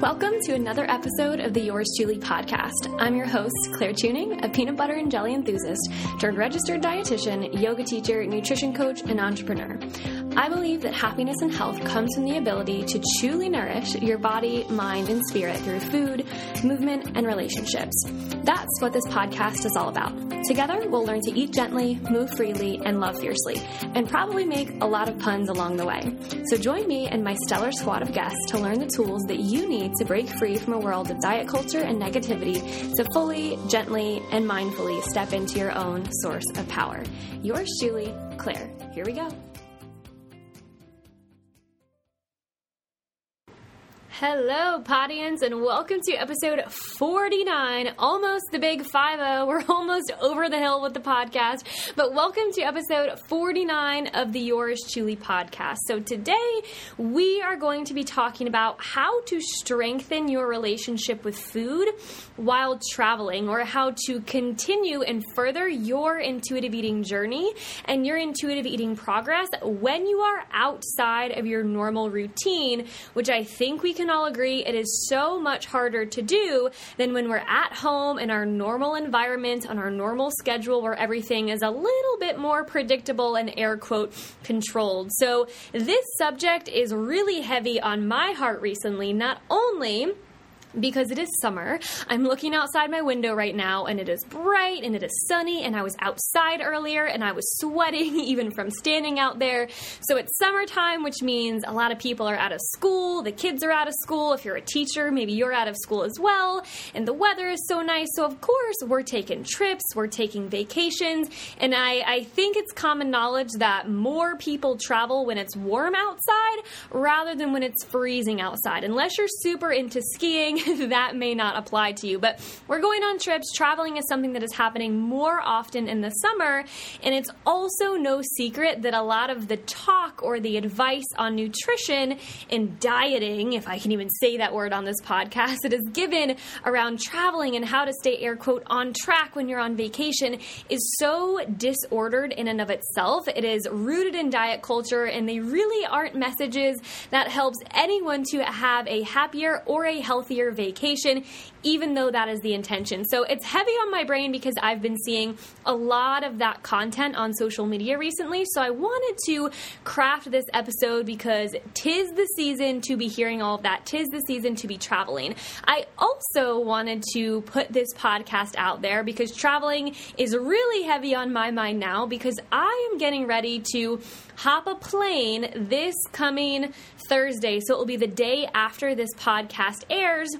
Welcome to another episode of the Yours Chewly podcast. I'm your host, Claire Tuning, a peanut butter and jelly enthusiast, turned registered dietitian, yoga teacher, nutrition coach, and entrepreneur. I believe that happiness and health comes from the ability to truly nourish your body, mind, and spirit through food, movement, and relationships. That's what this podcast is all about. Together, we'll learn to eat gently, move freely, and love fiercely, and probably make a lot of puns along the way. So join me and my stellar squad of guests to learn the tools that you need to break free from a world of diet culture and negativity to fully, gently, and mindfully step into your own source of power. Yours Chewly, Claire. Here we go. Hello, Podians, and welcome to episode 49, almost the big 50. We're almost over the hill with the podcast, but welcome to episode 49 of the Yours Chewly podcast. So, today we are going to be talking about how to strengthen your relationship with food while traveling, or how to continue and further your intuitive eating journey and your intuitive eating progress when you are outside of your normal routine, which I think we can all agree it is so much harder to do than when we're at home in our normal environment, on our normal schedule where everything is a little bit more predictable and air quote controlled. So, this subject is really heavy on my heart recently, not only because it is summer. I'm looking outside my window right now and it is bright and it is sunny and I was outside earlier and I was sweating even from standing out there. So it's summertime, which means a lot of people are out of school, the kids are out of school. If you're a teacher, maybe you're out of school as well. And the weather is so nice. So of course, we're taking trips, we're taking vacations. And I, I think it's common knowledge that more people travel when it's warm outside rather than when it's freezing outside. Unless you're super into skiing that may not apply to you. But we're going on trips. Traveling is something that is happening more often in the summer. And it's also no secret that a lot of the talk or the advice on nutrition and dieting, if I can even say that word on this podcast, it is given around traveling and how to stay air quote on track when you're on vacation is so disordered in and of itself. It is rooted in diet culture and they really aren't messages that helps anyone to have a happier or a healthier vacation, even though that is the intention. So it's heavy on my brain because I've been seeing a lot of that content on social media recently. So I wanted to craft this episode because tis the season to be hearing all of that, tis the season to be traveling. I also wanted to put this podcast out there because traveling is really heavy on my mind now because I am getting ready to hop a plane this coming Thursday. So it will be the day after this podcast airs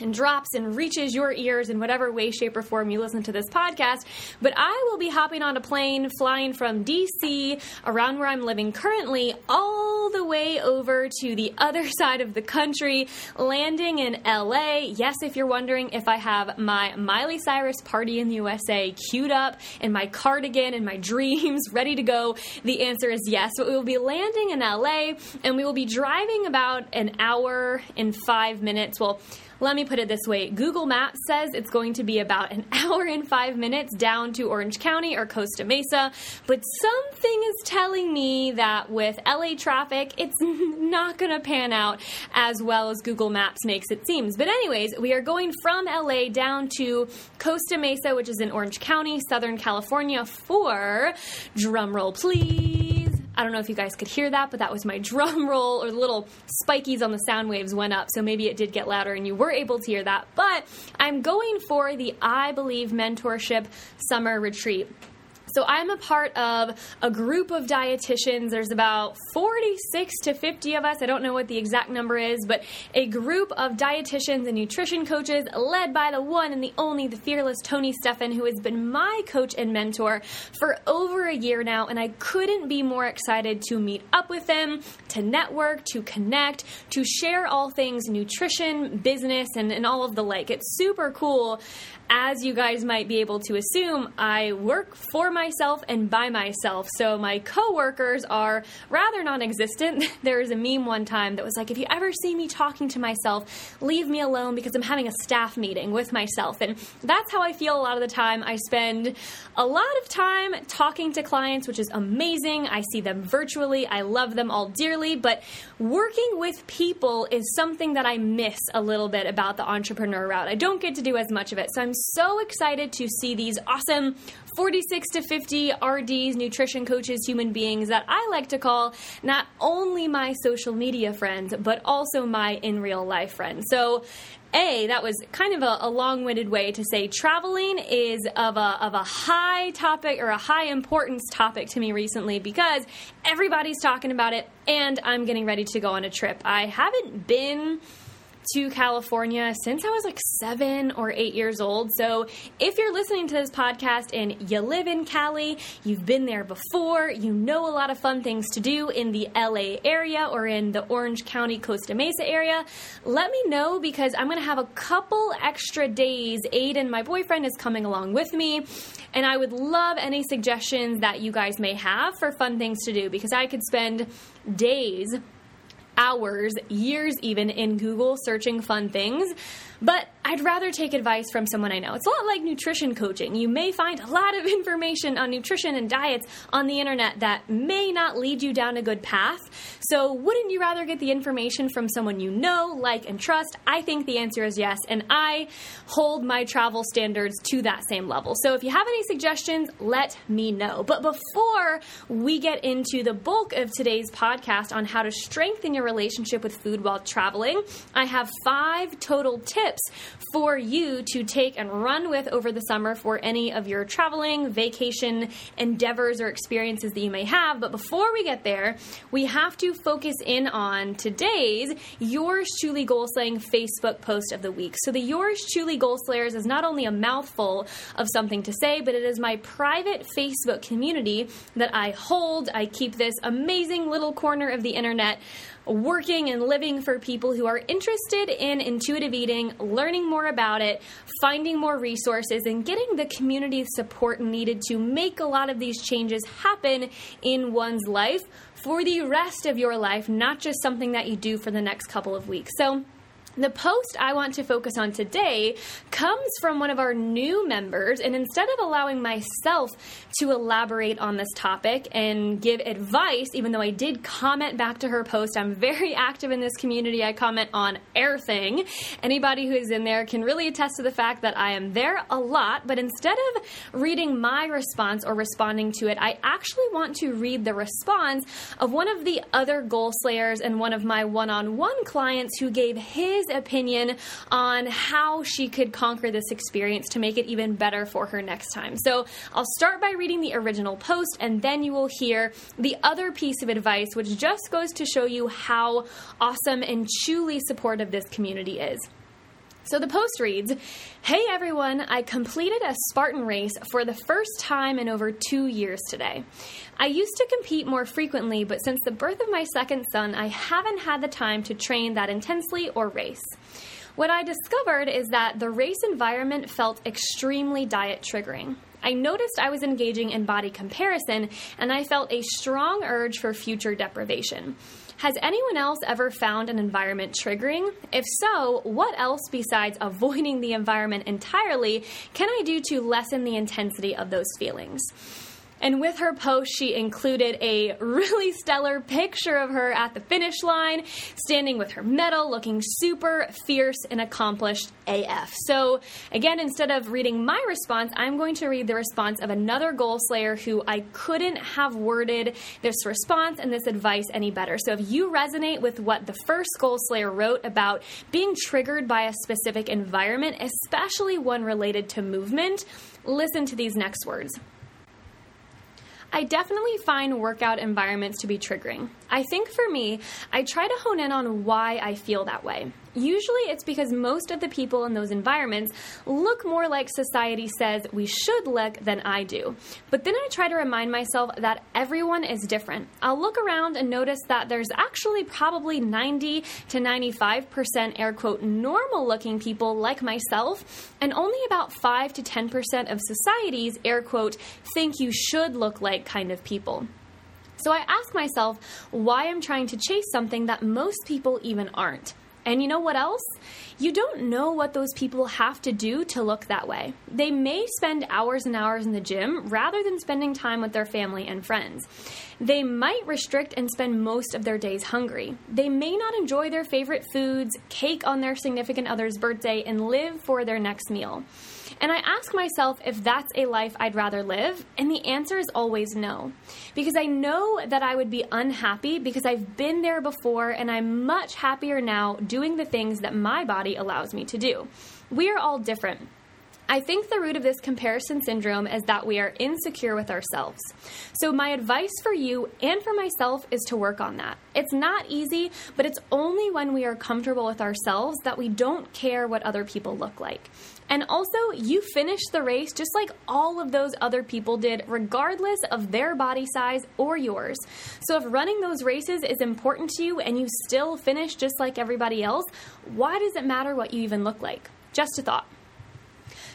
and drops and reaches your ears in whatever way, shape, or form you listen to this podcast. But I will be hopping on a plane flying from DC around where I'm living currently all the way over to the other side of the country, landing in LA. Yes, if you're wondering if I have my Miley Cyrus party in the USA queued up and my cardigan and my dreams ready to go, the answer is yes. But we will be landing in LA and we will be driving about an hour and five minutes. Well, let me put it this way Google Maps says it's going to be about an hour and five minutes down to Orange County or Costa Mesa, but something is telling me that with LA traffic, it's not going to pan out as well as Google Maps makes it seem. But, anyways, we are going from LA down to Costa Mesa, which is in Orange County, Southern California, for drumroll, please I don't know if you guys could hear that, but that was my drum roll or the little spikies on the sound waves went up. So maybe it did get louder and you were able to hear that. But I'm going for the I Believe Mentorship Summer Retreat. So I'm a part of a group of dietitians. There's about 46 to 50 of us. I don't know what the exact number is, but a group of dietitians and nutrition coaches led by the one and the only, the fearless Tony Steffen, who has been my coach and mentor for over a year now. And I couldn't be more excited to meet up with him, to network, to connect, to share all things nutrition, business, and, and all of the like. It's super cool as you guys might be able to assume, I work for myself and by myself. So my coworkers are rather non existent. there was a meme one time that was like, if you ever see me talking to myself, leave me alone because I'm having a staff meeting with myself. And that's how I feel a lot of the time. I spend a lot of time talking to clients, which is amazing. I see them virtually. I love them all dearly but working with people is something that I miss a little bit about the entrepreneur route. I don't get to do as much of it. So I'm so excited to see these awesome 46 to 50 RDs, nutrition coaches, human beings that I like to call not only my social media friends, but also my in real life friends. So a, that was kind of a, a long winded way to say traveling is of a, of a high topic or a high importance topic to me recently because everybody's talking about it and I'm getting ready to go on a trip. I haven't been to California since I was like seven or eight years old. So if you're listening to this podcast and you live in Cali, you've been there before, you know a lot of fun things to do in the LA area or in the Orange County Costa Mesa area, let me know because I'm going to have a couple extra days. Aiden, my boyfriend, is coming along with me. And I would love any suggestions that you guys may have for fun things to do because I could spend days hours, years even, in Google searching fun things. But I'd rather take advice from someone I know. It's a lot like nutrition coaching. You may find a lot of information on nutrition and diets on the internet that may not lead you down a good path. So, wouldn't you rather get the information from someone you know, like, and trust? I think the answer is yes, and I hold my travel standards to that same level. So, if you have any suggestions, let me know. But before we get into the bulk of today's podcast on how to strengthen your relationship with food while traveling, I have five total tips for you to take and run with over the summer for any of your traveling, vacation endeavors, or experiences that you may have. But before we get there, we have to focus in on today's Yours Chewly Goal Slaying Facebook post of the week. So, the Yours Chewly Goal Slayers is not only a mouthful of something to say, but it is my private Facebook community that I hold. I keep this amazing little corner of the internet working and living for people who are interested in intuitive eating, learning more about it, finding more resources, and getting the community support needed to make a lot of these changes happen in one's life for the rest of your life, not just something that you do for the next couple of weeks. So, the post I want to focus on today comes from one of our new members, and instead of allowing myself to elaborate on this topic and give advice, even though I did comment back to her post, I'm very active in this community. I comment on everything. Anybody who is in there can really attest to the fact that I am there a lot, but instead of reading my response or responding to it, I actually want to read the response of one of the other goal slayers and one of my one on one clients who gave his his opinion on how she could conquer this experience to make it even better for her next time. So I'll start by reading the original post, and then you will hear the other piece of advice, which just goes to show you how awesome and truly supportive this community is. So the post reads Hey everyone, I completed a Spartan race for the first time in over two years today. I used to compete more frequently, but since the birth of my second son, I haven't had the time to train that intensely or race. What I discovered is that the race environment felt extremely diet triggering. I noticed I was engaging in body comparison and I felt a strong urge for future deprivation. Has anyone else ever found an environment triggering? If so, what else besides avoiding the environment entirely can I do to lessen the intensity of those feelings? And with her post, she included a really stellar picture of her at the finish line, standing with her medal, looking super fierce and accomplished AF. So, again, instead of reading my response, I'm going to read the response of another goal slayer who I couldn't have worded this response and this advice any better. So, if you resonate with what the first goal slayer wrote about being triggered by a specific environment, especially one related to movement, listen to these next words. I definitely find workout environments to be triggering. I think for me, I try to hone in on why I feel that way. Usually it's because most of the people in those environments look more like society says we should look than I do. But then I try to remind myself that everyone is different. I'll look around and notice that there's actually probably 90 to 95% air quote normal looking people like myself, and only about 5 to 10% of society's air quote think you should look like kind of people. So I ask myself why I'm trying to chase something that most people even aren't. And you know what else? You don't know what those people have to do to look that way. They may spend hours and hours in the gym rather than spending time with their family and friends. They might restrict and spend most of their days hungry. They may not enjoy their favorite foods, cake on their significant other's birthday, and live for their next meal. And I ask myself if that's a life I'd rather live, and the answer is always no. Because I know that I would be unhappy because I've been there before and I'm much happier now doing the things that my body allows me to do. We are all different. I think the root of this comparison syndrome is that we are insecure with ourselves. So, my advice for you and for myself is to work on that. It's not easy, but it's only when we are comfortable with ourselves that we don't care what other people look like. And also, you finish the race just like all of those other people did, regardless of their body size or yours. So, if running those races is important to you and you still finish just like everybody else, why does it matter what you even look like? Just a thought.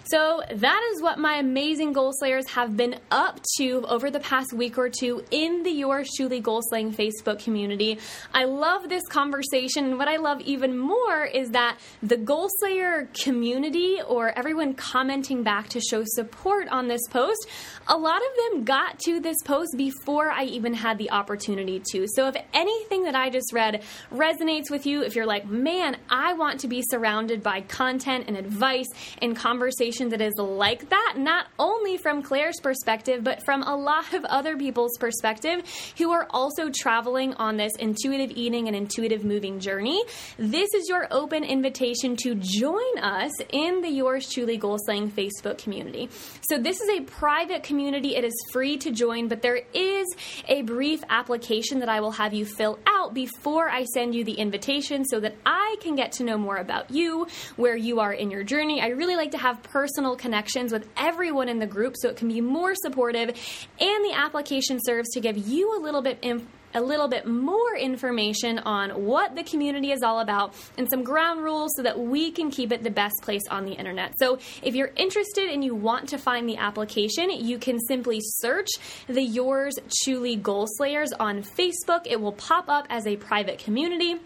So that is what my amazing goal slayers have been up to over the past week or two in the Yours Chewly Goal Slaying Facebook community. I love this conversation. And what I love even more is that the Goal Slayer community or everyone commenting back to show support on this post, a lot of them got to this post before I even had the opportunity to. So if anything that I just read resonates with you, if you're like, man, I want to be surrounded by content and advice and conversation that is like that, not only from Claire's perspective, but from a lot of other people's perspective who are also traveling on this intuitive eating and intuitive moving journey. This is your open invitation to join us in the Yours Chewly Goal Slaying Facebook community. So, this is a private community. It is free to join, but there is a brief application that I will have you fill out before I send you the invitation so that I can get to know more about you, where you are in your journey. I really like to have personal personal connections with everyone in the group so it can be more supportive. And the application serves to give you a little bit a little bit more information on what the community is all about and some ground rules so that we can keep it the best place on the internet. So, if you're interested and you want to find the application, you can simply search the Yours Chewly Goal Slayers on Facebook. It will pop up as a private community.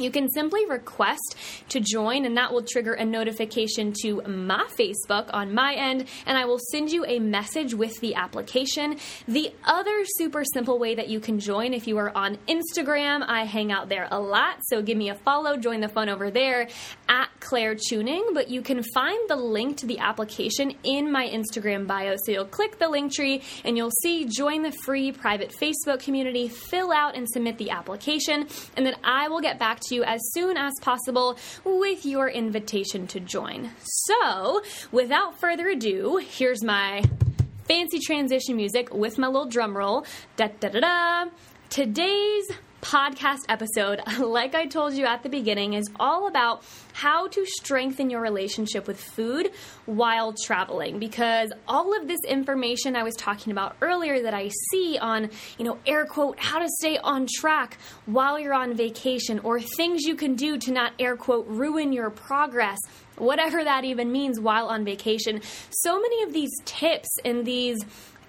You can simply request to join, and that will trigger a notification to my Facebook on my end, and I will send you a message with the application. The other super simple way that you can join, if you are on Instagram, I hang out there a lot, so give me a follow, join the fun over there at Claire Tuning. But you can find the link to the application in my Instagram bio. So you'll click the link tree and you'll see join the free private Facebook community, fill out and submit the application, and then I will get back to you as soon as possible with your invitation to join. So, without further ado, here's my fancy transition music with my little drum roll. Da da da da. Today's podcast episode, like I told you at the beginning, is all about how to strengthen your relationship with food while traveling because all of this information I was talking about earlier that I see on, you know, air quote, how to stay on track while you're on vacation or things you can do to not air quote ruin your progress whatever that even means while on vacation. So many of these tips and these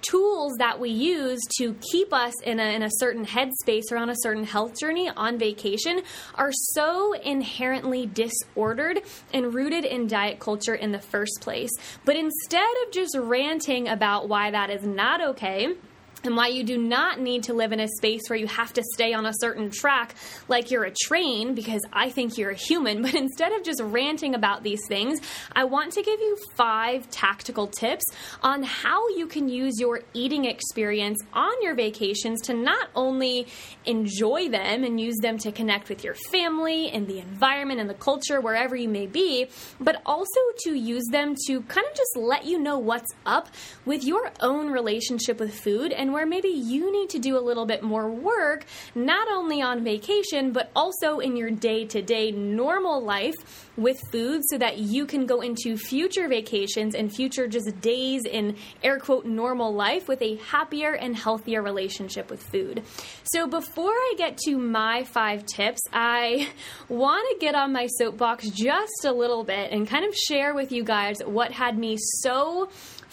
tools that we use to keep us in a, in a certain headspace or on a certain health journey on vacation are so inherently disordered and rooted in diet culture in the first place. But instead of just ranting about why that is not okay, and why you do not need to live in a space where you have to stay on a certain track like you're a train because I think you're a human. But instead of just ranting about these things, I want to give you five tactical tips on how you can use your eating experience on your vacations to not only enjoy them and use them to connect with your family and the environment and the culture wherever you may be, but also to use them to kind of just let you know what's up with your own relationship with food and where maybe you need to do a little bit more work, not only on vacation, but also in your day to day normal life with food so that you can go into future vacations and future just days in air quote normal life with a happier and healthier relationship with food. So before I get to my five tips, I want to get on my soapbox just a little bit and kind of share with you guys what had me so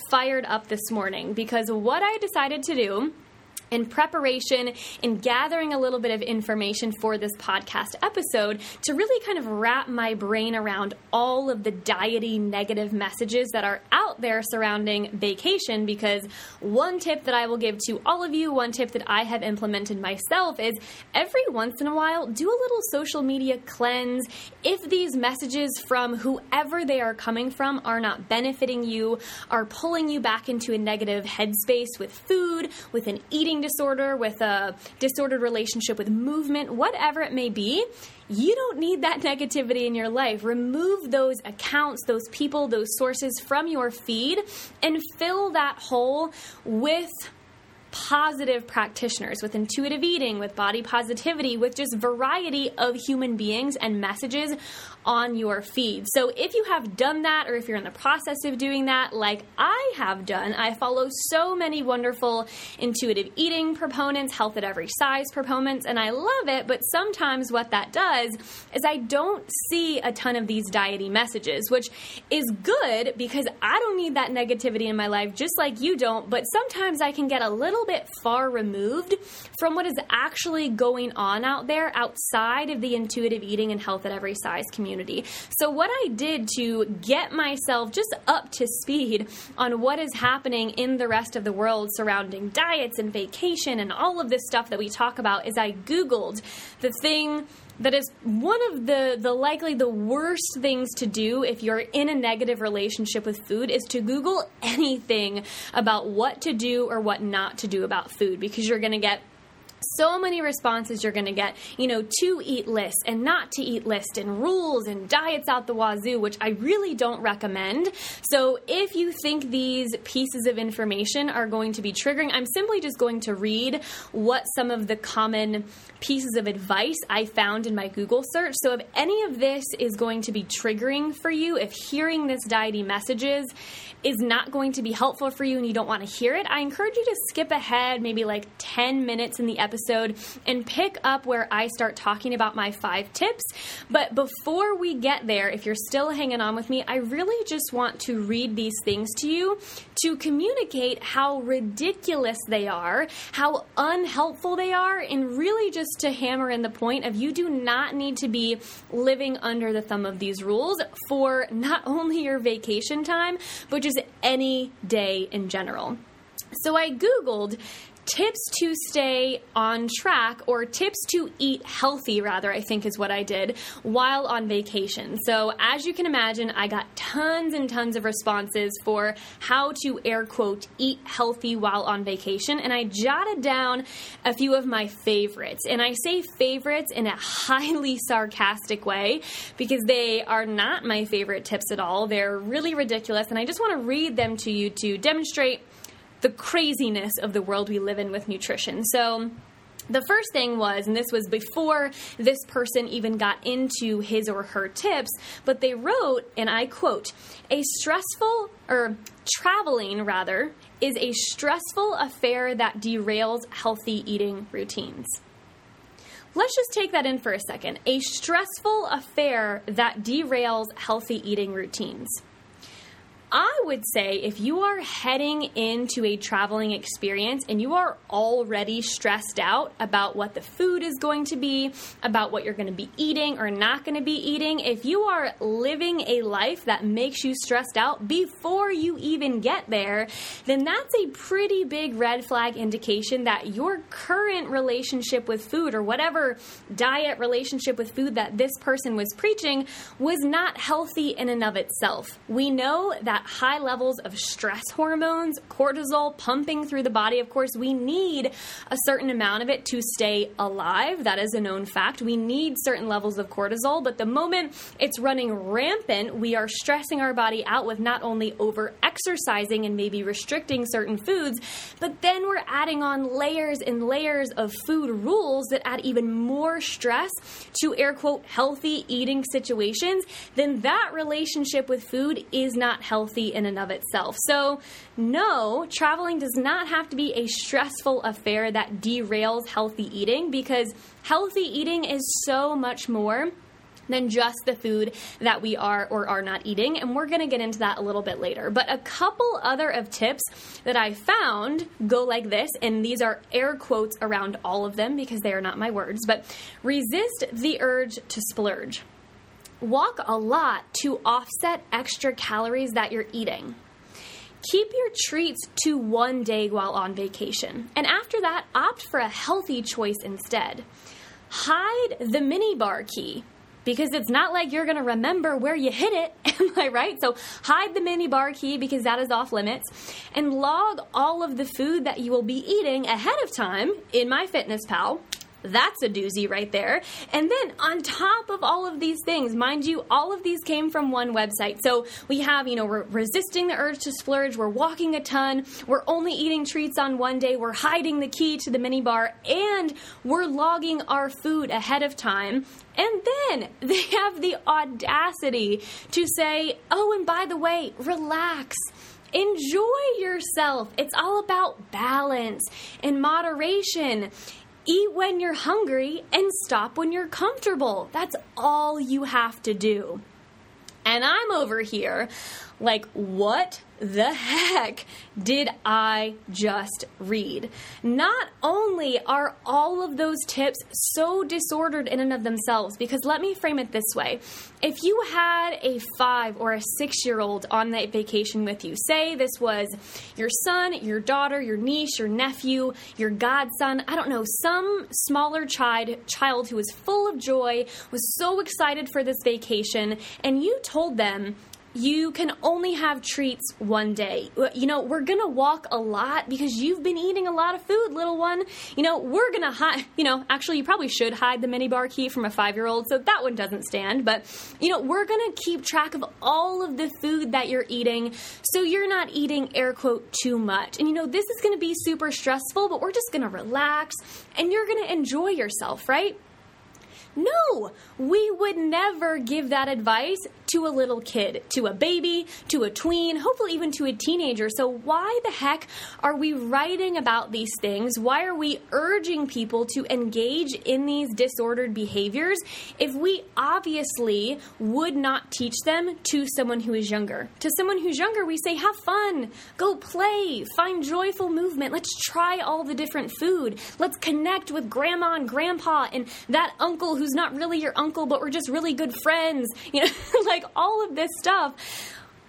fired up this morning because what I decided to do in preparation in gathering a little bit of information for this podcast episode to really kind of wrap my brain around all of the diety negative messages that are out there surrounding vacation. Because one tip that I will give to all of you, one tip that I have implemented myself is every once in a while do a little social media cleanse. If these messages from whoever they are coming from are not benefiting you, are pulling you back into a negative headspace with food, with an eating eating disorder, with a disordered relationship with movement, whatever it may be, you don't need that negativity in your life. Remove those accounts, those people, those sources from your feed and fill that hole with positive practitioners with intuitive eating, with body positivity, with just variety of human beings and messages on your feed. So if you have done that or if you're in the process of doing that, like I have done, I follow so many wonderful intuitive eating proponents, health at every size proponents, and I love it. But sometimes what that does is I don't see a ton of these diety messages, which is good because I don't need that negativity in my life just like you don't. But sometimes I can get a little bit far removed from what is actually going on out there outside of the intuitive eating and health at every size community community. So, what I did to get myself just up to speed on what is happening in the rest of the world surrounding diets and vacation and all of this stuff that we talk about is I Googled the thing that is one of the the likely the worst things to do if you're in a negative relationship with food is to google anything about what to do or what not to do about food because you're going to get so many responses you're going to get, you know, to eat list and not to eat list and rules and diets out the wazoo, which I really don't recommend. So if you think these pieces of information are going to be triggering, I'm simply just going to read what some of the common pieces of advice I found in my Google search. So if any of this is going to be triggering for you, if hearing this diety messages is not going to be helpful for you and you don't want to hear it, I encourage you to skip ahead maybe like 10 minutes in the episode and pick up where I start talking about my five tips. But before we get there, if you're still hanging on with me, I really just want to read these things to you to communicate how ridiculous they are, how unhelpful they are, and really just to hammer in the point of you do not need to be living under the thumb of these rules for not only your vacation time, but just any day in general. So I Googled tips to stay on track or tips to eat healthy, rather, I think is what I did while on vacation. So, as you can imagine, I got tons and tons of responses for how to air quote eat healthy while on vacation. And I jotted down a few of my favorites. And I say favorites in a highly sarcastic way because they are not my favorite tips at all. They're really ridiculous. And I just want to read them to you to demonstrate the craziness of the world we live in with nutrition. So, the first thing was, and this was before this person even got into his or her tips, but they wrote, and I quote, a stressful, or traveling rather, is a stressful affair that derails healthy eating routines. Let's just take that in for a second. A stressful affair that derails healthy eating routines. I would say if you are heading into a traveling experience and you are already stressed out about what the food is going to be, about what you're going to be eating or not going to be eating, if you are living a life that makes you stressed out before you even get there, then that's a pretty big red flag indication that your current relationship with food or whatever diet relationship with food that this person was preaching was not healthy in and of itself. We know that high levels of stress hormones, cortisol pumping through the body. Of course, we need a certain amount of it to stay alive. That is a known fact. We need certain levels of cortisol, but the moment it's running rampant, we are stressing our body out with not only over exercising and maybe restricting certain foods, but then we're adding on layers and layers of food rules that add even more stress to air quote healthy eating situations. Then that relationship with food is not healthy healthy in and of itself. So, no, traveling does not have to be a stressful affair that derails healthy eating because healthy eating is so much more than just the food that we are or are not eating. And we're going to get into that a little bit later. But a couple other of tips that I found go like this, and these are air quotes around all of them because they are not my words, but resist the urge to splurge. Walk a lot to offset extra calories that you're eating. Keep your treats to one day while on vacation, and after that, opt for a healthy choice instead. Hide the mini bar key because it's not like you're going to remember where you hit it. Am I right? So hide the mini bar key because that is off limits and log all of the food that you will be eating ahead of time in MyFitnessPal that's a doozy right there. And then on top of all of these things, mind you, all of these came from one website. So we have, you know, we're resisting the urge to splurge, we're walking a ton, we're only eating treats on one day, we're hiding the key to the mini bar, and we're logging our food ahead of time. And then they have the audacity to say, oh, and by the way, relax enjoy yourself. It's all about balance and moderation. Eat when you're hungry and stop when you're comfortable. That's all you have to do. And I'm over here like, what the heck did I just read? Not only are all of those tips so disordered in and of themselves, because let me frame it this way. If you had a five or a six year old on that vacation with you, say this was your son, your daughter, your niece, your nephew, your godson, I don't know, some smaller child, child who was full of joy, was so excited for this vacation, and you told them, you can only have treats one day. You know, we're to walk a lot because you've been eating a lot of food, little one. You know, we're to hide, you know, actually, you probably should hide the mini bar key from a five year old, so that one doesn't stand. But, you know, we're to keep track of all of the food that you're eating so you're not eating, air quote, too much. And, you know, this is to be super stressful, but we're just to relax and you're to enjoy yourself, right? No, we would never give that advice to a little kid, to a baby, to a tween, hopefully even to a teenager. So, why the heck are we writing about these things? Why are we urging people to engage in these disordered behaviors if we obviously would not teach them to someone who is younger? To someone who's younger, we say, have fun, go play, find joyful movement, let's try all the different food, let's connect with grandma and grandpa and that uncle who's not really your uncle, but we're just really good friends. You know, like like all of this stuff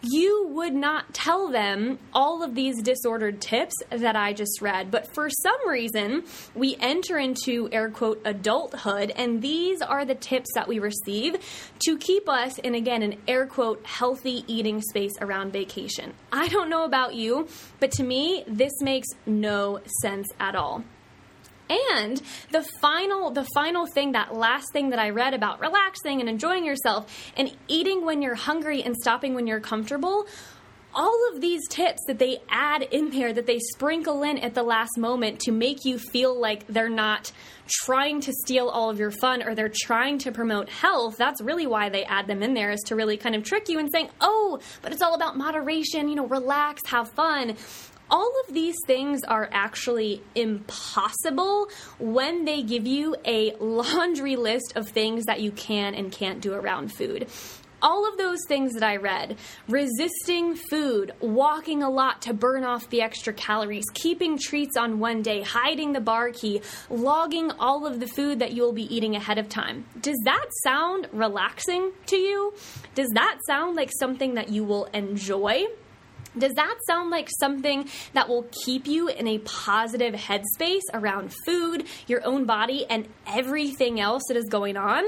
you would not tell them all of these disordered tips that I just read. But for some reason, we enter into air quote adulthood, and these are the tips that we receive to keep us in, again, an air quote healthy eating space around vacation. I don't know about you, but to me, this makes no sense at all. And the final the final thing that last thing that I read about relaxing and enjoying yourself and eating when you're hungry and stopping when you're comfortable all of these tips that they add in there that they sprinkle in at the last moment to make you feel like they're not trying to steal all of your fun or they're trying to promote health that's really why they add them in there is to really kind of trick you and saying oh but it's all about moderation you know relax have fun all of these things are actually impossible when they give you a laundry list of things that you can and can't do around food all of those things that I read resisting food, walking a lot to burn off the extra calories, keeping treats on one day, hiding the bar key, logging all of the food that you'll be eating ahead of time. Does that sound relaxing to you? Does that sound like something that you will enjoy? Does that sound like something that will keep you in a positive headspace around food, your own body, and everything else that is going on?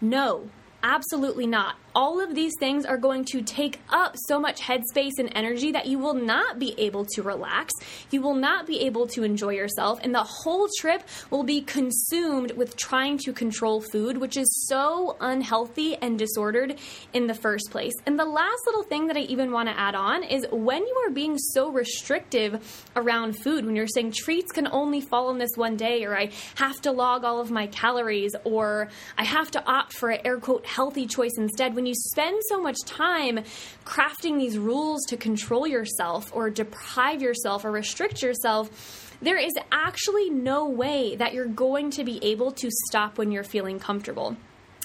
No, absolutely not all of these things are going to take up so much headspace and energy that you will not be able to relax. You will not be able to enjoy yourself. And the whole trip will be consumed with trying to control food, which is so unhealthy and disordered in the first place. And the last little thing that I even want to add on is when you are being so restrictive around food, when you're saying treats can only fall in this one day, or I have to log all of my calories, or I have to opt for an air quote healthy choice instead, when you spend so much time crafting these rules to control yourself or deprive yourself or restrict yourself, there is actually no way that you're going to be able to stop when you're feeling comfortable.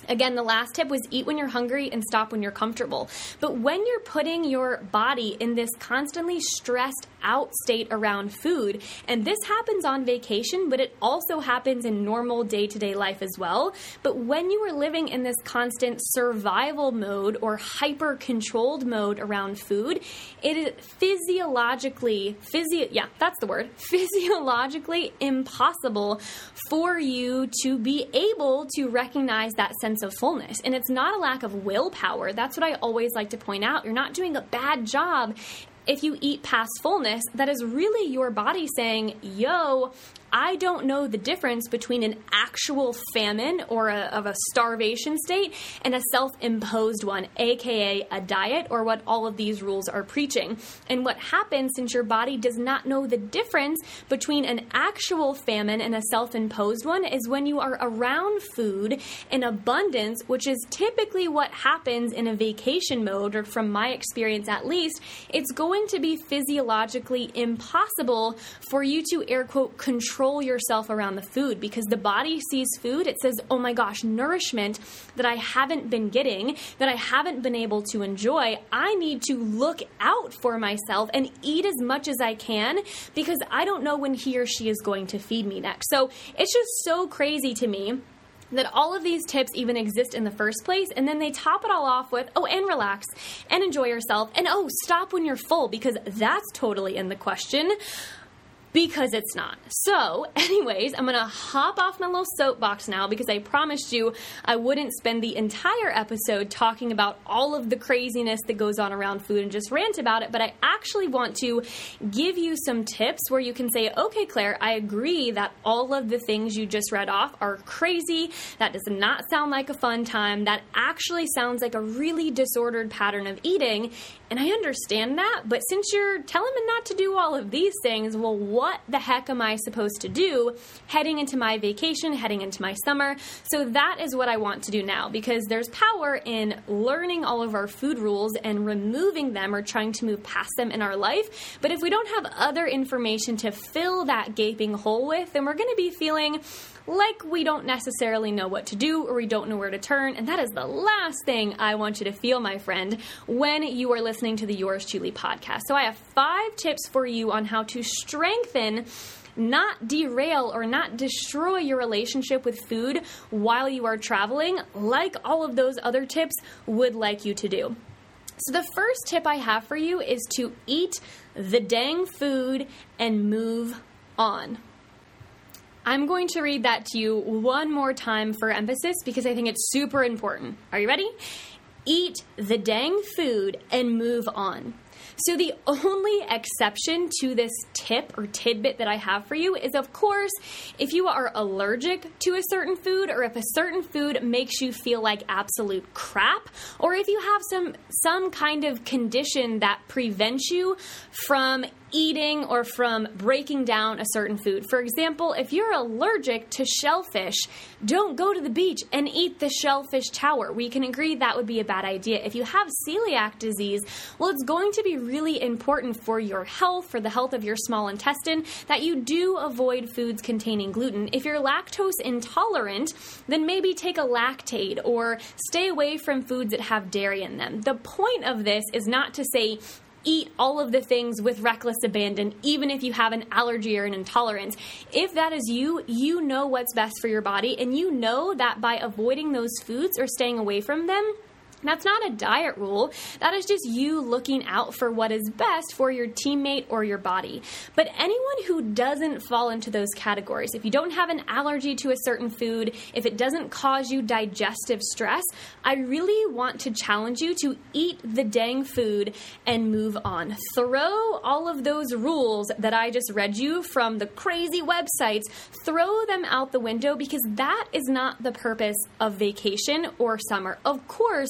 Again, the last tip was eat when you're hungry and stop when you're comfortable. But when you're putting your body in this constantly stressed out state around food, and this happens on vacation, but it also happens in normal day to day life as well. But when you are living in this constant survival mode or hyper controlled mode around food, it is physiologically, physio, yeah, that's the word, physiologically impossible for you to be able to recognize that sense sense of fullness. And it's not a lack of willpower. That's what I always like to point out. You're not doing a bad job if you eat past fullness, that is really your body saying, yo, I don't know the difference between an actual famine or a, of a starvation state and a self imposed one, aka a diet or what all of these rules are preaching. And what happens since your body does not know the difference between an actual famine and a self imposed one is when you are around food in abundance, which is typically what happens in a vacation mode, or from my experience at least, it's going to be physiologically impossible for you to air quote control control yourself around the food because the body sees food, it says, oh my gosh, nourishment that I haven't been getting, that I haven't been able to enjoy. I need to look out for myself and eat as much as I can because I don't know when he or she is going to feed me next. So it's just so crazy to me that all of these tips even exist in the first place, and then they top it all off with, oh, and relax and enjoy yourself, and oh, stop when you're full because that's totally in the question because it's not. So, anyways, I'm gonna hop off my little soapbox now because I promised you I wouldn't spend the entire episode talking about all of the craziness that goes on around food and just rant about it, but I actually want to give you some tips where you can say, okay, Claire, I agree that all of the things you just read off are crazy. That does not sound like a fun time. That actually sounds like a really disordered pattern of eating. And I understand that, but since you're telling me not to do all of these things, well, what the heck am I supposed to do heading into my vacation, heading into my summer? So that is what I want to do now because there's power in learning all of our food rules and removing them or trying to move past them in our life. But if we don't have other information to fill that gaping hole with, then we're going to be feeling like we don't necessarily know what to do or we don't know where to turn. And that is the last thing I want you to feel, my friend, when you are listening to the Yours Chewly podcast. So I have five tips for you on how to strengthen not derail or not destroy your relationship with food while you are traveling, like all of those other tips would like you to do. So, the first tip I have for you is to eat the dang food and move on. I'm going to read that to you one more time for emphasis because I think it's super important. Are you ready? Eat the dang food and move on. So, the only exception to this tip or tidbit that I have for you is, of course, if you are allergic to a certain food or if a certain food makes you feel like absolute crap, or if you have some, some kind of condition that prevents you from eating or from breaking down a certain food. For example, if you're allergic to shellfish, don't go to the beach and eat the shellfish tower. We can agree that would be a bad idea. If you have celiac disease, well, it's going to be really important for your health, for the health of your small intestine, that you do avoid foods containing gluten. If you're lactose intolerant, then maybe take a Lactaid or stay away from foods that have dairy in them. The point of this is not to say eat all of the things with reckless abandon, even if you have an allergy or an intolerance. If that is you, you know what's best for your body, and you know that by avoiding those foods or staying away from them, that's not a diet rule. That is just you looking out for what is best for your teammate or your body. But anyone who doesn't fall into those categories, if you don't have an allergy to a certain food, if it doesn't cause you digestive stress, I really want to challenge you to eat the dang food and move on. Throw all of those rules that I just read you from the crazy websites, throw them out the window because that is not the purpose of vacation or summer. Of course,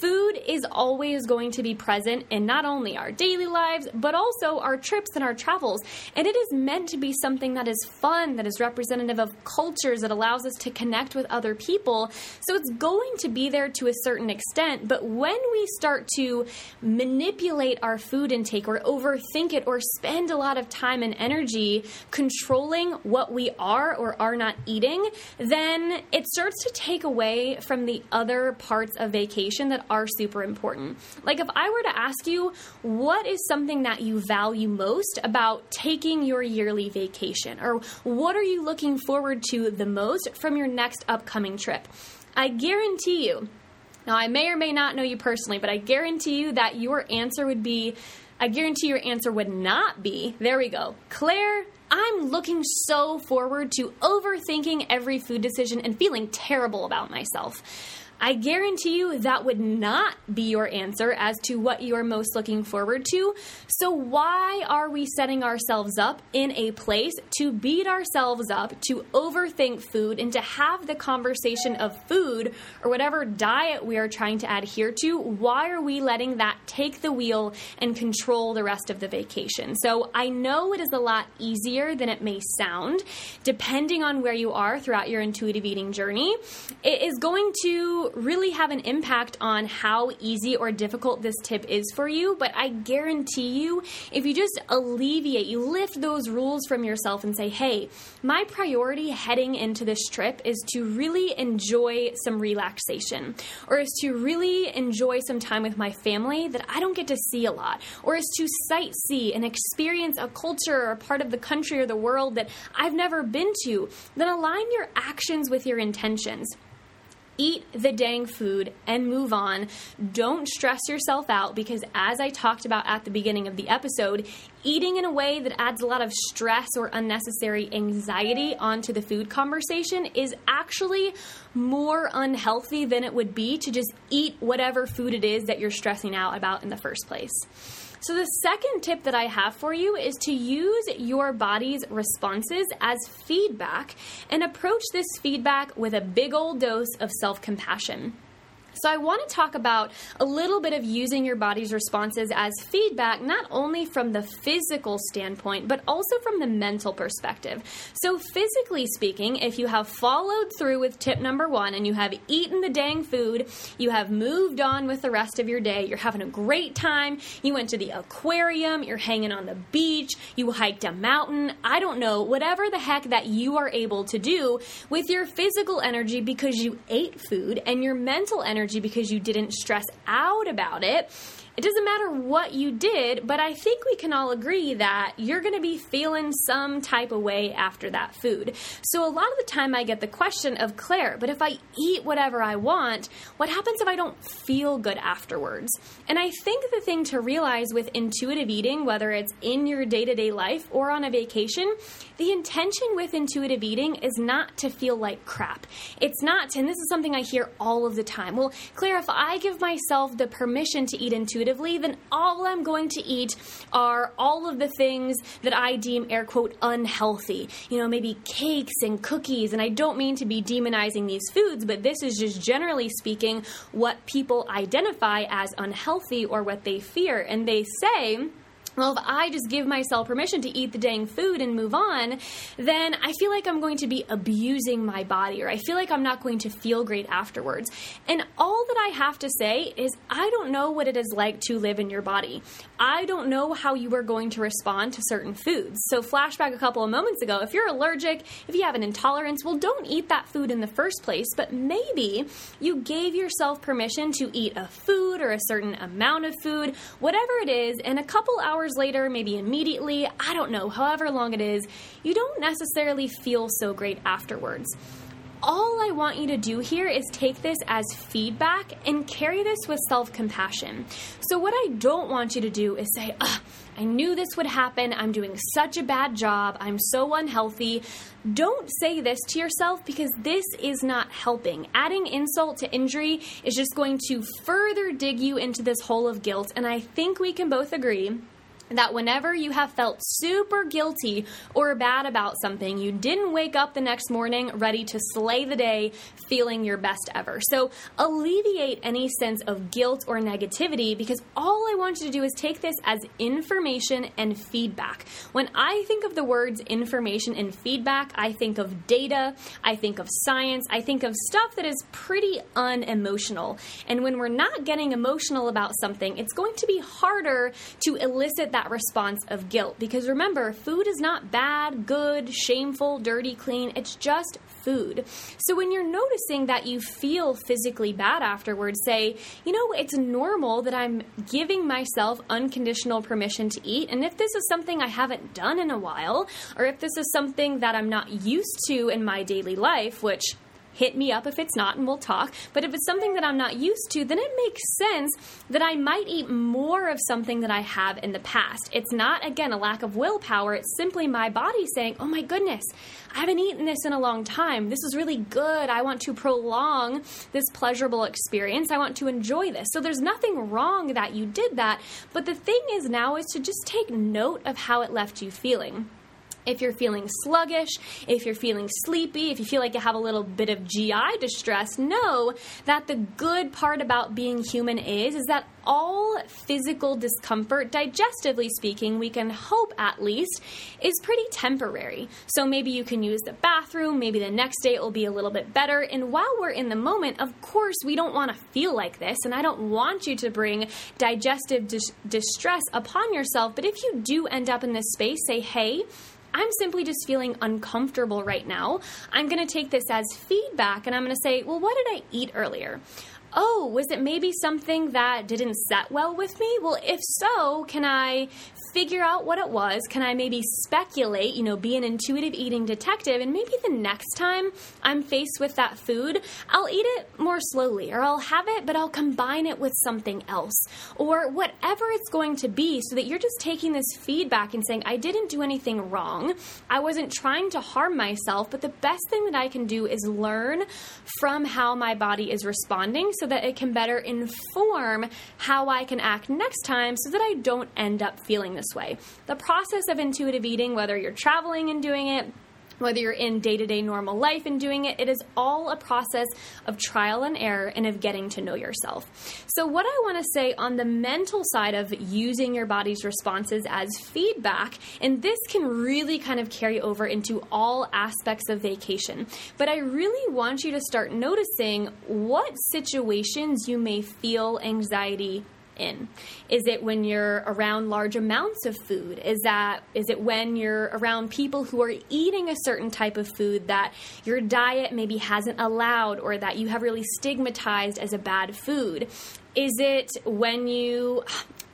Food is always going to be present in not only our daily lives, but also our trips and our travels. And it is meant to be something that is fun, that is representative of cultures, that allows us to connect with other people. So it's going to be there to a certain extent. But when we start to manipulate our food intake or overthink it or spend a lot of time and energy controlling what we are or are not eating, then it starts to take away from the other parts of vacation that are super important. Like if I were to ask you, what is something that you value most about taking your yearly vacation? Or what are you looking forward to the most from your next upcoming trip? I guarantee you, now I may or may not know you personally, but I guarantee you that your answer would be I guarantee your answer would not be, there we go, Claire, I'm looking so forward to overthinking every food decision and feeling terrible about myself. I guarantee you that would not be your answer as to what you are most looking forward to. So, why are we setting ourselves up in a place to beat ourselves up, to overthink food, and to have the conversation of food or whatever diet we are trying to adhere to? Why are we letting that take the wheel and control the rest of the vacation? So, I know it is a lot easier than it may sound, depending on where you are throughout your intuitive eating journey. It is going to really have an impact on how easy or difficult this tip is for you. But I guarantee you, if you just alleviate, you lift those rules from yourself and say, hey, my priority heading into this trip is to really enjoy some relaxation, or is to really enjoy some time with my family that I don't get to see a lot, or is to sightsee and experience a culture or a part of the country or the world that I've never been to, then align your actions with your intentions eat the dang food and move on. Don't stress yourself out because, as I talked about at the beginning of the episode, eating in a way that adds a lot of stress or unnecessary anxiety onto the food conversation is actually more unhealthy than it would be to just eat whatever food it is that you're stressing out about in the first place. So, the second tip that I have for you is to use your body's responses as feedback and approach this feedback with a big old dose of self compassion. So, I want to talk about a little bit of using your body's responses as feedback, not only from the physical standpoint, but also from the mental perspective. So, physically speaking, if you have followed through with tip number one and you have eaten the dang food, you have moved on with the rest of your day, you're having a great time, you went to the aquarium, you're hanging on the beach, you hiked a mountain, I don't know, whatever the heck that you are able to do with your physical energy because you ate food and your mental energy because you didn't stress out about it it doesn't matter what you did, but I think we can all agree that you're going to be feeling some type of way after that food. So a lot of the time I get the question of Claire, but if I eat whatever I want, what happens if I don't feel good afterwards? And I think the thing to realize with intuitive eating, whether it's in your day to day life or on a vacation, the intention with intuitive eating is not to feel like crap. It's not, and this is something I hear all of the time. Well, Claire, if I give myself the permission to eat intuitive, intuitively, then all I'm going to eat are all of the things that I deem air quote unhealthy. You know, maybe cakes and cookies. And I don't mean to be demonizing these foods, but this is just generally speaking what people identify as unhealthy or what they fear. And they say, well, if I just give myself permission to eat the dang food and move on, then I feel like I'm going to be abusing my body or I feel like I'm not going to feel great afterwards. And all that I have to say is I don't know what it is like to live in your body. I don't know how you are going to respond to certain foods. So, flashback a couple of moments ago, if you're allergic, if you have an intolerance, well, don't eat that food in the first place. But maybe you gave yourself permission to eat a food or a certain amount of food, whatever it is, and a couple hours hours later, maybe immediately, I don't know, however long it is, you don't necessarily feel so great afterwards. All I want you to do here is take this as feedback and carry this with self compassion. So, what I don't want you to do is say, I knew this would happen. I'm doing such a bad job. I'm so unhealthy. Don't say this to yourself because this is not helping. Adding insult to injury is just going to further dig you into this hole of guilt. And I think we can both agree that whenever you have felt super guilty or bad about something, you didn't wake up the next morning ready to slay the day feeling your best ever. So alleviate any sense of guilt or negativity because all I want you to do is take this as information and feedback. When I think of the words information and feedback, I think of data, I think of science, I think of stuff that is pretty unemotional. And when we're not getting emotional about something, it's going to be harder to elicit that response of guilt. Because remember, food is not bad, good, shameful, dirty, clean. It's just food. So when you're noticing that you feel physically bad afterwards, say, you know, it's normal that I'm giving myself unconditional permission to eat. And if this is something I haven't done in a while, or if this is something that I'm not used to in my daily life, which hit me up if it's not and we'll talk. But if it's something that I'm not used to, then it makes sense that I might eat more of something that I have in the past. It's not, again, a lack of willpower. It's simply my body saying, oh my goodness, I haven't eaten this in a long time. This is really good. I want to prolong this pleasurable experience. I want to enjoy this. So there's nothing wrong that you did that. But the thing is now is to just take note of how it left you feeling. If you're feeling sluggish, if you're feeling sleepy, if you feel like you have a little bit of GI distress, know that the good part about being human is is that all physical discomfort, digestively speaking, we can hope at least, is pretty temporary. So maybe you can use the bathroom, maybe the next day it will be a little bit better. And while we're in the moment, of course, we don't want to feel like this, and I don't want you to bring digestive dis- distress upon yourself. But if you do end up in this space, say, hey, I'm simply just feeling uncomfortable right now. I'm going to take this as feedback and I'm going to say, well, what did I eat earlier? Oh, was it maybe something that didn't set well with me? Well, if so, can I figure out what it was? Can I maybe speculate, you know, be an intuitive eating detective? And maybe the next time I'm faced with that food, I'll eat it more slowly, or I'll have it, but I'll combine it with something else, or whatever it's going to be, so that you're just taking this feedback and saying, I didn't do anything wrong. I wasn't trying to harm myself, but the best thing that I can do is learn from how my body is responding so that it can better inform how I can act next time so that I don't end up feeling this this way. The process of intuitive eating, whether you're traveling and doing it, whether you're in day to day normal life and doing it, it is all a process of trial and error and of getting to know yourself. So, what I want to say on the mental side of using your body's responses as feedback, and this can really kind of carry over into all aspects of vacation, but I really want you to start noticing what situations you may feel anxiety in? Is it when you're around large amounts of food? Is that is it when you're around people who are eating a certain type of food that your diet maybe hasn't allowed or that you have really stigmatized as a bad food? Is it when you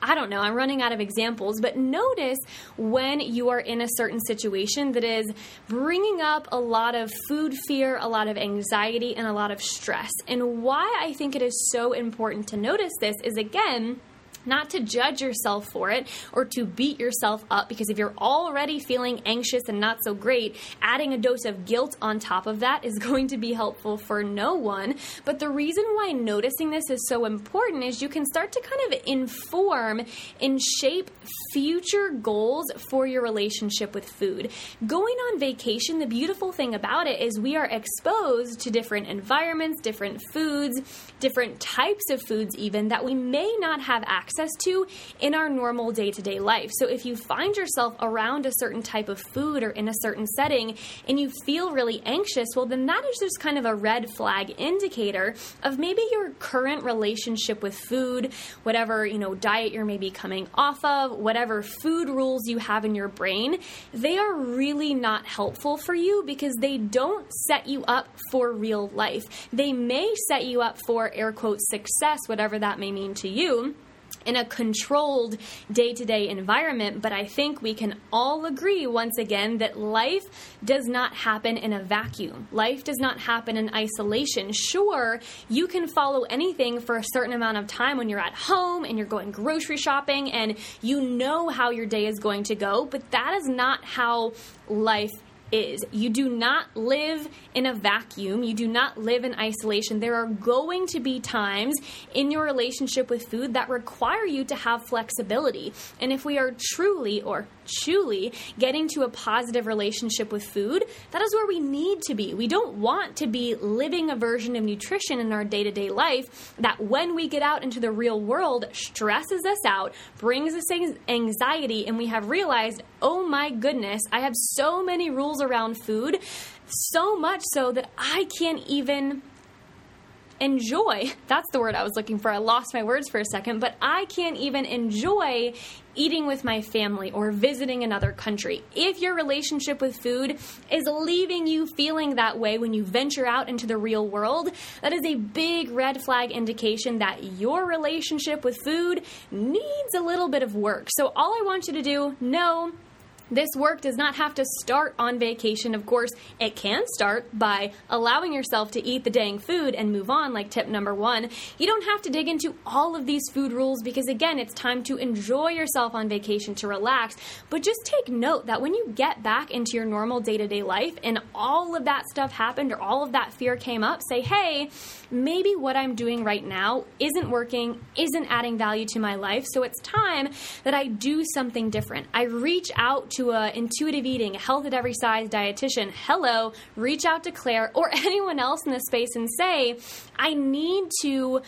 I don't know, I'm running out of examples, but notice when you are in a certain situation that is bringing up a lot of food fear, a lot of anxiety, and a lot of stress. And why I think it is so important to notice this is again, not to judge yourself for it or to beat yourself up because if you're already feeling anxious and not so great, adding a dose of guilt on top of that is going to be helpful for no one. But the reason why noticing this is so important is you can start to kind of inform and shape future goals for your relationship with food. Going on vacation, the beautiful thing about it is we are exposed to different environments, different foods, different types of foods, even that we may not have access access to in our normal day to day life. So if you find yourself around a certain type of food or in a certain setting and you feel really anxious, well, then that is just kind of a red flag indicator of maybe your current relationship with food, whatever, you know, diet you're maybe coming off of, whatever food rules you have in your brain, they are really not helpful for you because they don't set you up for real life. They may set you up for air quote success, whatever that may mean to you in a controlled day to day environment, but I think we can all agree once again that life does not happen in a vacuum. Life does not happen in isolation. Sure, you can follow anything for a certain amount of time when you're at home and you're going grocery shopping and you know how your day is going to go, but that is not how life is. You do not live in a vacuum, you do not live in isolation. There are going to be times in your relationship with food that require you to have flexibility. And if we are truly or truly getting to a positive relationship with food, that is where we need to be. We don't want to be living a version of nutrition in our day to day life that when we get out into the real world stresses us out, brings us anxiety, and we have realized, oh my goodness, I have so many rules around food, so much so that I can't even enjoy that's the word I was looking for. I lost my words for a second, but I can't even enjoy eating with my family or visiting another country. If your relationship with food is leaving you feeling that way when you venture out into the real world, that is a big red flag indication that your relationship with food needs a little bit of work. So, all I want you to do, know this work does not have to start on vacation. Of course, it can start by allowing yourself to eat the dang food and move on, like tip number one. You don't have to dig into all of these food rules because, again, it's time to enjoy yourself on vacation, to relax. But just take note that when you get back into your normal day to day life and all of that stuff happened or all of that fear came up, say, hey, maybe what I'm doing right now isn't working, isn't adding value to my life. So it's time that I do something different. I reach out to to a intuitive eating, health at every size dietitian, hello, reach out to Claire or anyone else in this space and say, I need to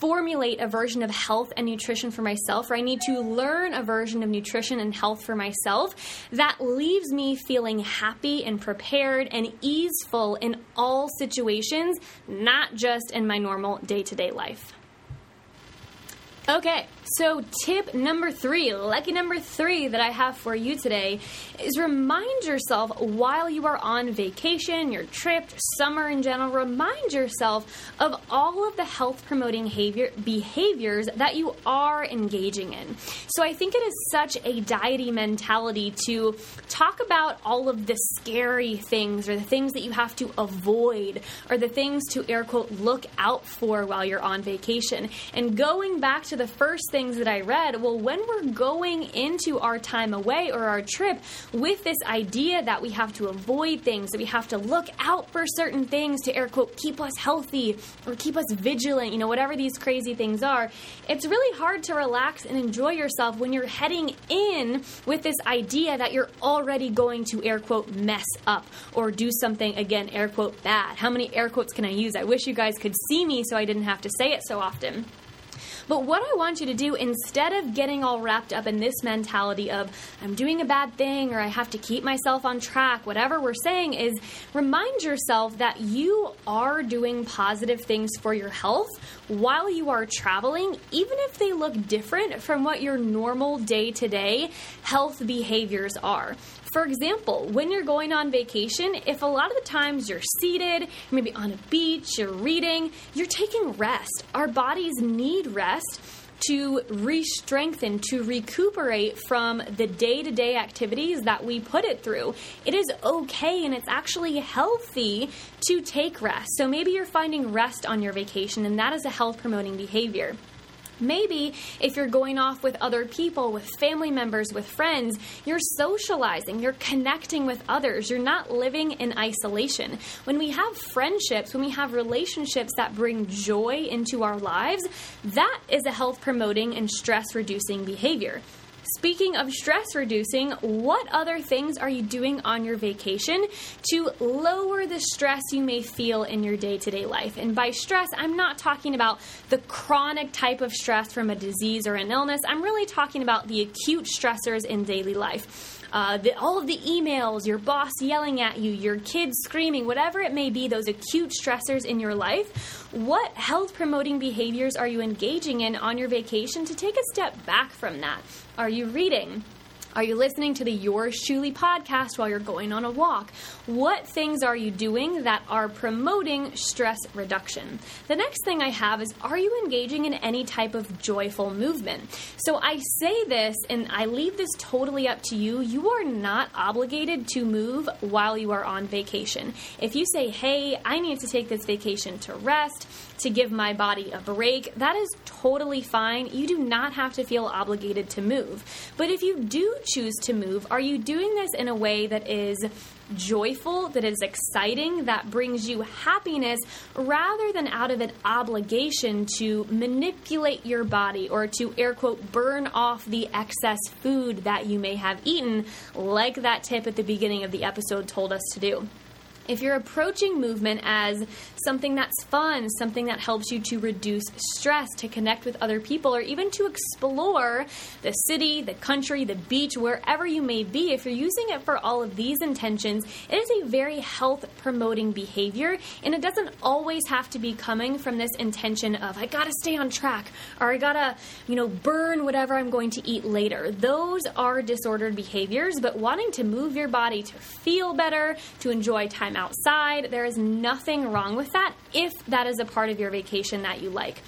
formulate a version of health and nutrition for myself, or I need to learn a version of nutrition and health for myself that leaves me feeling happy and prepared and easeful in all situations, not just in my normal day to day life. Okay, so tip number three, lucky number three that I have for you today is remind yourself while you are on vacation, your trip, summer in general, remind yourself of all of the health promoting behavior, behaviors that you are engaging in. So I think it is such a diety mentality to talk about all of the scary things or the things that you have to avoid or the things to air quote look out for while you're on vacation. And going back to the first things that I read, well, when we're going into our time away or our trip with this idea that we have to avoid things, that we have to look out for certain things to air quote keep us healthy or keep us vigilant, you know, whatever these crazy things are, it's really hard to relax and enjoy yourself when you're heading in with this idea that you're already going to air quote mess up or do something again air quote bad. How many air quotes can I use? I wish you guys could see me so I didn't have to say it so often. But what I want you to do, instead of getting all wrapped up in this mentality of, I'm doing a bad thing or I have to keep myself on track, whatever we're saying, is remind yourself that you are doing positive things for your health while you are traveling, even if they look different from what your normal day to day health behaviors are. For example, when you're going on vacation, if a lot of the times you're seated, maybe on a beach, you're reading, you're taking rest. Our bodies need rest to re strengthen, to recuperate from the day to day activities that we put it through. It is okay and it's actually healthy to take rest. So maybe you're finding rest on your vacation, and that is a health promoting behavior. Maybe if you're going off with other people, with family members, with friends, you're socializing, you're connecting with others, you're not living in isolation. When we have friendships, when we have relationships that bring joy into our lives, that is a health promoting and stress reducing behavior. Speaking of stress reducing, what other things are you doing on your vacation to lower the stress you may feel in your day to day life? And by stress, I'm not talking about the chronic type of stress from a disease or an illness. I'm really talking about the acute stressors in daily life. Uh, the, all of the emails, your boss yelling at you, your kids screaming, whatever it may be, those acute stressors in your life, what health promoting behaviors are you engaging in on your vacation to take a step back from that? Are you reading? Are you listening to the Yours Chewly podcast while you're going on a walk? What things are you doing that are promoting stress reduction? The next thing I have is Are you engaging in any type of joyful movement? So I say this and I leave this totally up to you. You are not obligated to move while you are on vacation. If you say, Hey, I need to take this vacation to rest, to give my body a break, that is totally fine. You do not have to feel obligated to move. But if you do choose to move, are you doing this in a way that is joyful, that is exciting, that brings you happiness, rather than out of an obligation to manipulate your body or to air quote burn off the excess food that you may have eaten, like that tip at the beginning of the episode told us to do? If you're approaching movement as something that's fun, something that helps you to reduce stress, to connect with other people, or even to explore the city, the country, the beach, wherever you may be, if you're using it for all of these intentions, it is a very health promoting behavior. And it doesn't always have to be coming from this intention of, I gotta stay on track, or I gotta, you know, burn whatever I'm going to eat later. Those are disordered behaviors, but wanting to move your body to feel better, to enjoy time outside. There is nothing wrong with that if that is a part of your vacation that you like.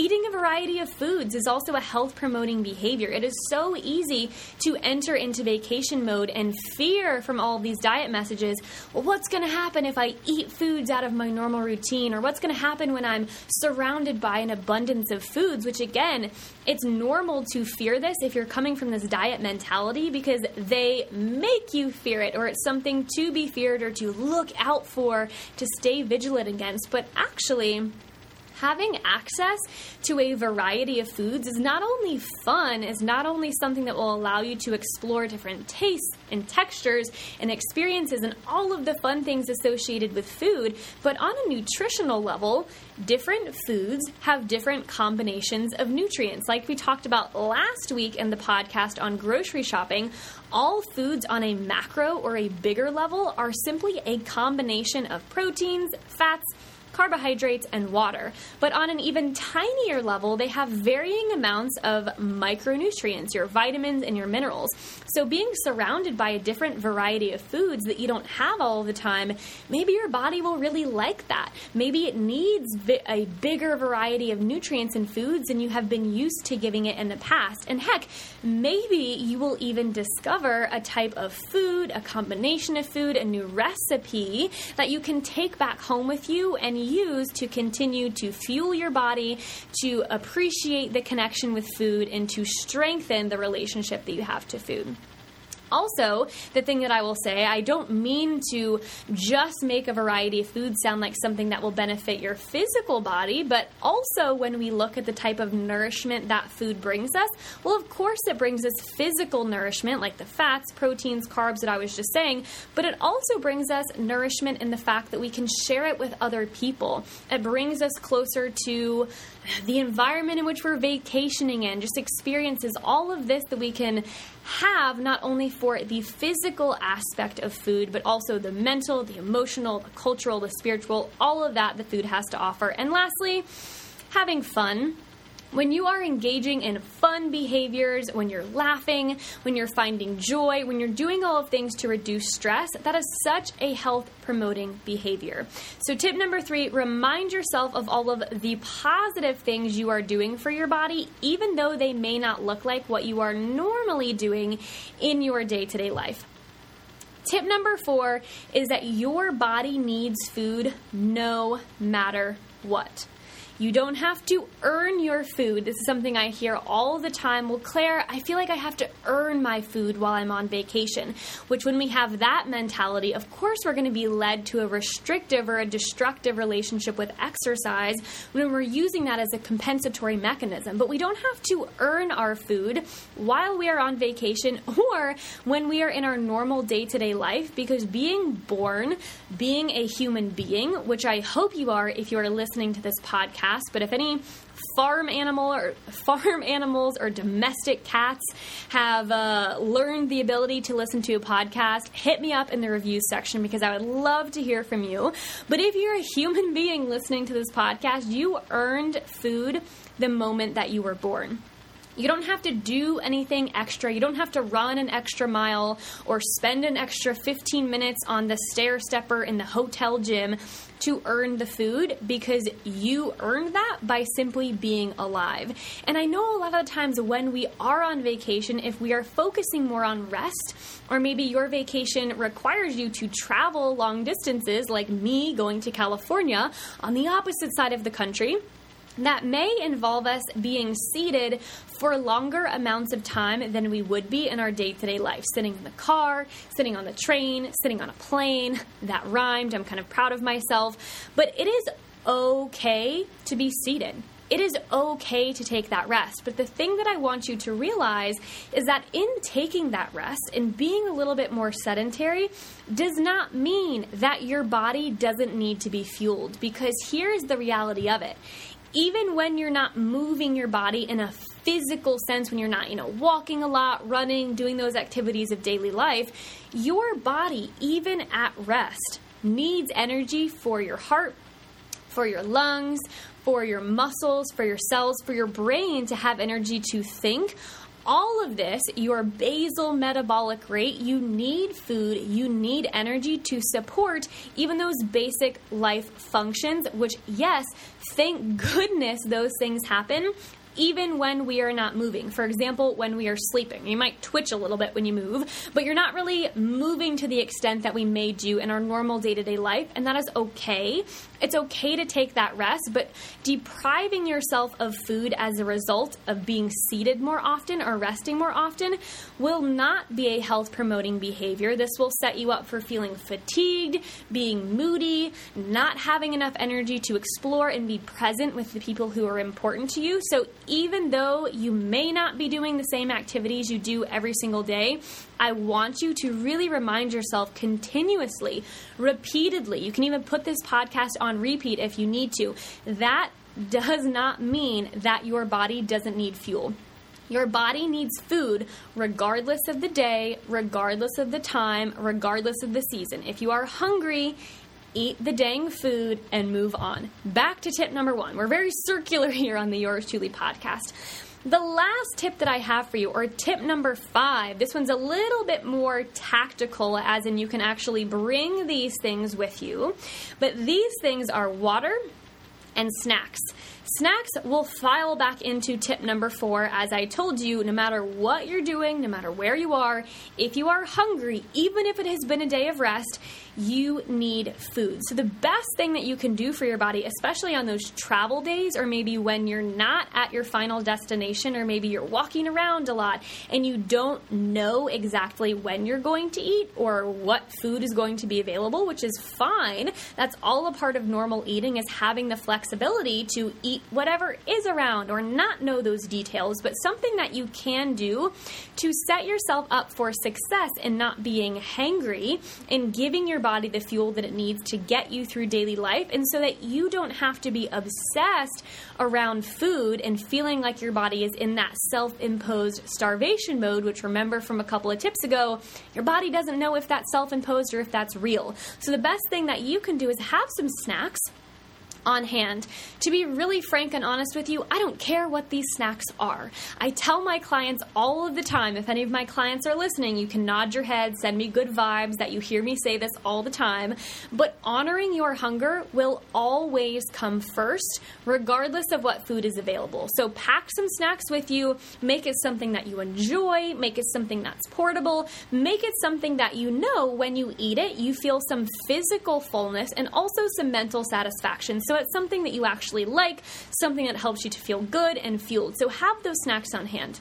Eating a variety of foods is also a health promoting behavior. It is so easy to enter into vacation mode and fear from all these diet messages. Well, what's going to happen if I eat foods out of my normal routine? Or what's going to happen when I'm surrounded by an abundance of foods? Which, again, it's normal to fear this if you're coming from this diet mentality because they make you fear it or it's something to be feared or to look out for to stay vigilant against. But actually, having access to a variety of foods is not only fun, is not only something that will allow you to explore different tastes and textures and experiences and all of the fun things associated with food, but on a nutritional level, different foods have different combinations of nutrients. Like we talked about last week in the podcast on grocery shopping, all foods on a macro or a bigger level are simply a combination of proteins, fats, carbohydrates, and water. But on an even tinier level, they have varying amounts of micronutrients, your vitamins and your minerals. So being surrounded by a different variety of foods that you don't have all the time, maybe your body will really like that. Maybe it needs a bigger variety of nutrients and foods than you have been used to giving it in the past. And heck, maybe you will even discover a type of food, a combination of food, a new recipe that you can take back home with you and use to continue to fuel your body, to appreciate the connection with food, and to strengthen the relationship that you have to food. Also, the thing that I will say, I don't mean to just make a variety of foods sound like something that will benefit your physical body, but also when we look at the type of nourishment that food brings us, well, of course, it brings us physical nourishment like the fats, proteins, carbs that I was just saying, but it also brings us nourishment in the fact that we can share it with other people. It brings us closer to the environment in which we're vacationing in, just experiences, all of this that we can have not only for the physical aspect of food, but also the mental, the emotional, the cultural, the spiritual, all of that the food has to offer. And lastly, having fun. When you are engaging in fun behaviors, when you're laughing, when you're finding joy, when you're doing all of things to reduce stress, that is such a health promoting behavior. So, tip number three remind yourself of all of the positive things you are doing for your body, even though they may not look like what you are normally doing in your day to day life. Tip number four is that your body needs food no matter what. You don't have to earn your food. This is something I hear all the time. Well, Claire, I feel like I have to earn my food while I'm on vacation. Which, when we have that mentality, of course, we're going to be led to a restrictive or a destructive relationship with exercise when we're using that as a compensatory mechanism. But we don't have to earn our food while we are on vacation or when we are in our normal day to day life because being born, being a human being, which I hope you are if you are listening to this podcast but if any farm animal or farm animals or domestic cats have uh, learned the ability to listen to a podcast, hit me up in the reviews section because I would love to hear from you. But if you're a human being listening to this podcast, you earned food the moment that you were born. You don't have to do anything extra. You don't have to run an extra mile or spend an extra 15 minutes on the stair stepper in the hotel gym to earn the food because you earned that by simply being alive. And I know a lot of times when we are on vacation, if we are focusing more on rest, or maybe your vacation requires you to travel long distances, like me going to California on the opposite side of the country that may involve us being seated for longer amounts of time than we would be in our day to day life. Sitting in the car, sitting on the train, sitting on a plane. That rhymed. I'm kind of proud of myself. But it is okay to be seated. It is okay to take that rest. But the thing that I want you to realize is that in taking that rest and being a little bit more sedentary does not mean that your body doesn't need to be fueled. Because here's the reality of it even when you're not moving your body in a physical sense, when you're not, you know, walking a lot, running, doing those activities of daily life, your body, even at rest, needs energy for your heart, for your lungs, for your muscles, for your cells, for your brain to have energy to think all of this, your basal metabolic rate, you need food, you need energy to support even those basic life functions, which, yes, thank goodness those things happen even when we are not moving. For example, when we are sleeping, you might twitch a little bit when you move, but you're not really moving to the extent that we may do in our normal day to day life, and that is okay. It's okay to take that rest, but depriving yourself of food as a result of being seated more often or resting more often will not be a health promoting behavior. This will set you up for feeling fatigued, being moody, not having enough energy to explore and be present with the people who are important to you. So, even though you may not be doing the same activities you do every single day, I want you to really remind yourself continuously, repeatedly. You can even put this podcast on repeat if you need to. That does not mean that your body doesn't need fuel. Your body needs food regardless of the day, regardless of the time, regardless of the season. If you are hungry, eat the dang food and move on. Back to tip number one. We're very circular here on the Yours Chewly podcast. The last tip that I have for you, or tip number five, this one's a little bit more tactical, as in you can actually bring these things with you. But these things are water and snacks. Snacks will file back into tip number four. As I told you, no matter what you're doing, no matter where you are, if you are hungry, even if it has been a day of rest, you need food. So, the best thing that you can do for your body, especially on those travel days, or maybe when you're not at your final destination, or maybe you're walking around a lot and you don't know exactly when you're going to eat or what food is going to be available, which is fine. That's all a part of normal eating, is having the flexibility to eat whatever is around or not know those details, but something that you can do to set yourself up for success in not being hangry and giving your body the fuel that it needs to get you through daily life, and so that you don't have to be obsessed around food and feeling like your body is in that self imposed starvation mode, which remember from a couple of tips ago, your body doesn't know if that's self imposed or if that's real. So, the best thing that you can do is have some snacks on hand. To be really frank and honest with you, I don't care what these snacks are. I tell my clients all of the time, if any of my clients are listening, you can nod your head, send me good vibes that you hear me say this all the time. But honoring your hunger will always come first, regardless of what food is available. So pack some snacks with you, make it something that you enjoy, make it something that's portable, make it something that you know when you eat it, you feel some physical fullness and also some mental satisfaction. So it's something that you actually like, something that helps you to feel good and fueled. So have those snacks on hand.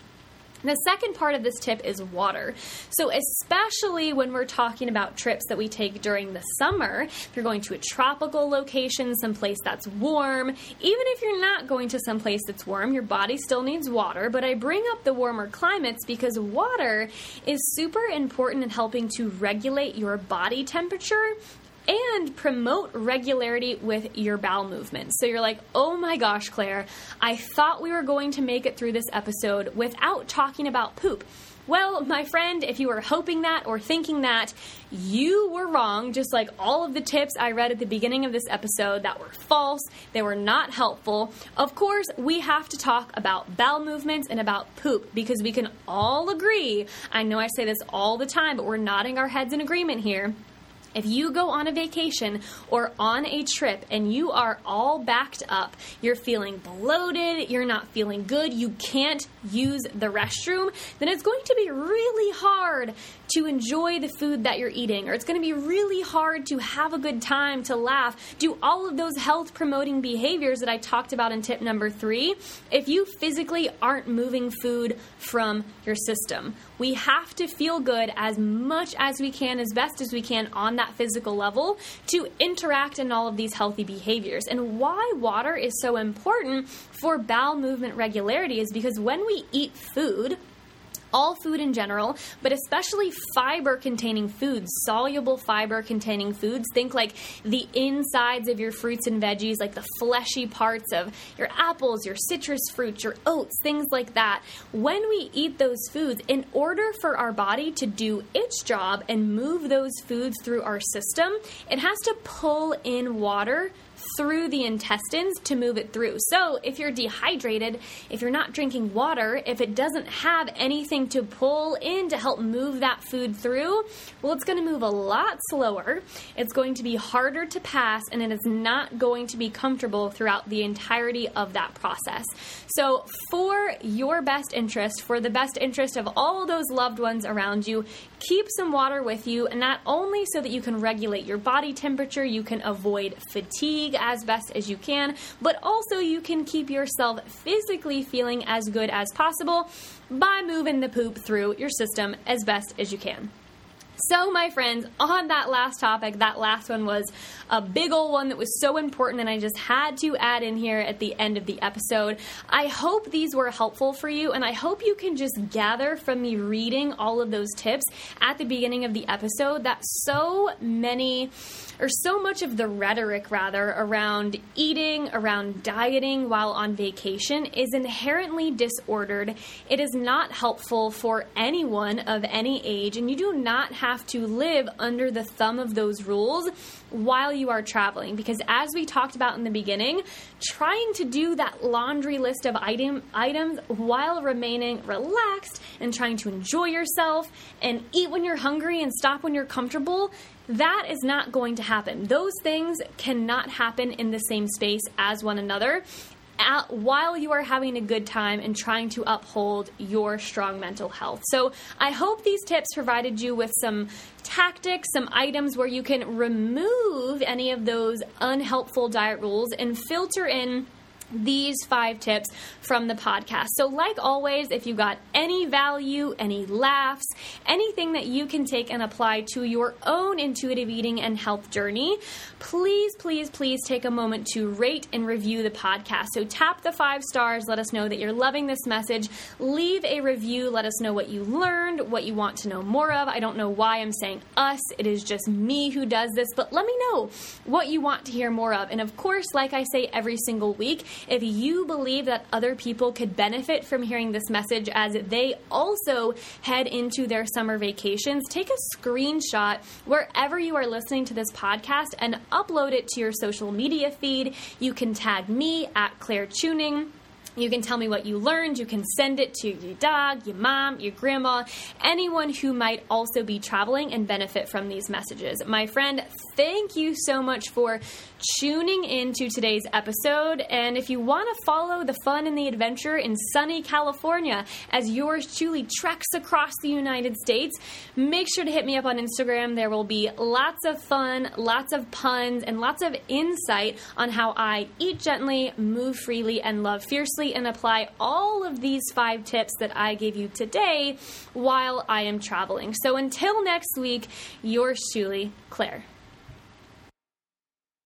The second part of this tip is water. So, especially when we're talking about trips that we take during the summer, if you're going to a tropical location, someplace that's warm, even if you're not going to someplace that's warm, your body still needs water. But I bring up the warmer climates because water is super important in helping to regulate your body temperature and promote regularity with your bowel movements. So you're like, oh my gosh, Claire, I thought we were going to make it through this episode without talking about poop. Well, my friend, if you were hoping that or thinking that, you were wrong, just like all of the tips I read at the beginning of this episode that were false, they were not helpful. Of course, we have to talk about bowel movements and about poop because we can all agree. I know I say this all the time, but we're nodding our heads in agreement here If you go on a vacation or on a trip and you are all backed up, you're feeling bloated, you're not feeling good, you can't use the restroom, then it's going to be really hard to enjoy the food that you're eating, or it's going to be really hard to have a good time, to laugh, do all of those health promoting behaviors that I talked about in tip number three, if you physically aren't moving food from your system. We have to feel good as much as we can, as best as we can on that physical level to interact in all of these healthy behaviors. And why water is so important for bowel movement regularity is because when we eat food, all food in general, but especially fiber containing foods, soluble fiber containing foods. Think like the insides of your fruits and veggies, like the fleshy parts of your apples, your citrus fruits, your oats, things like that. When we eat those foods, in order for our body to do its job and move those foods through our system, it has to pull in water through the intestines to move it through. So, if you're dehydrated, if you're not drinking water, if it doesn't have anything to pull in to help move that food through, well, it's going to move a lot slower. It's going to be harder to pass, and it is not going to be comfortable throughout the entirety of that process. So, for your best interest, for the best interest of all those loved ones around you, keep some water with you, and not only so that you can regulate your body temperature, you can avoid fatigue as best as you can, but also you can keep yourself physically feeling as good as possible by moving the poop through your system as best as you can. So, my friends, on that last topic, that last one was a big old one that was so important, and I just had to add in here at the end of the episode. I hope these were helpful for you, and I hope you can just gather from me reading all of those tips at the beginning of the episode that so many or so much of the rhetoric rather around eating, around dieting while on vacation is inherently disordered. It is not helpful for anyone of any age, and you do not have to live under the thumb of those rules while you are traveling because as we talked about in the beginning trying to do that laundry list of item items while remaining relaxed and trying to enjoy yourself and eat when you're hungry and stop when you're comfortable that is not going to happen. Those things cannot happen in the same space as one another. While you are having a good time and trying to uphold your strong mental health. So, I hope these tips provided you with some tactics, some items where you can remove any of those unhelpful diet rules and filter in these five tips from the podcast. So, like always, if you got any value, any laughs, anything that you can take and apply to your own intuitive eating and health journey, please, please, please take a moment to rate and review the podcast. So, tap the five stars, let us know that you're loving this message. Leave a review, let us know what you learned, what you want to know more of. I don't know why I'm saying us, it is just me who does this, but let me know what you want to hear more of. And of course, like I say every single week, if you believe that other people could benefit from hearing this message as they also head into their summer vacations, take a screenshot wherever you are listening to this podcast and upload it to your social media feed. You can tag me at Claire Chewning you can tell me what you learned. You can send it to your dog, your mom, your grandma, anyone who might also be traveling and benefit from these messages. My friend, thank you so much for tuning into today's episode. And if you want to follow the fun and the adventure in sunny California as yours truly treks across the United States, make sure to hit me up on Instagram. There will be lots of fun, lots of puns, and lots of insight on how I eat gently, move freely, and love fiercely and apply all of these five tips that I gave you today while I am traveling. So until next week, yours chewly, Claire.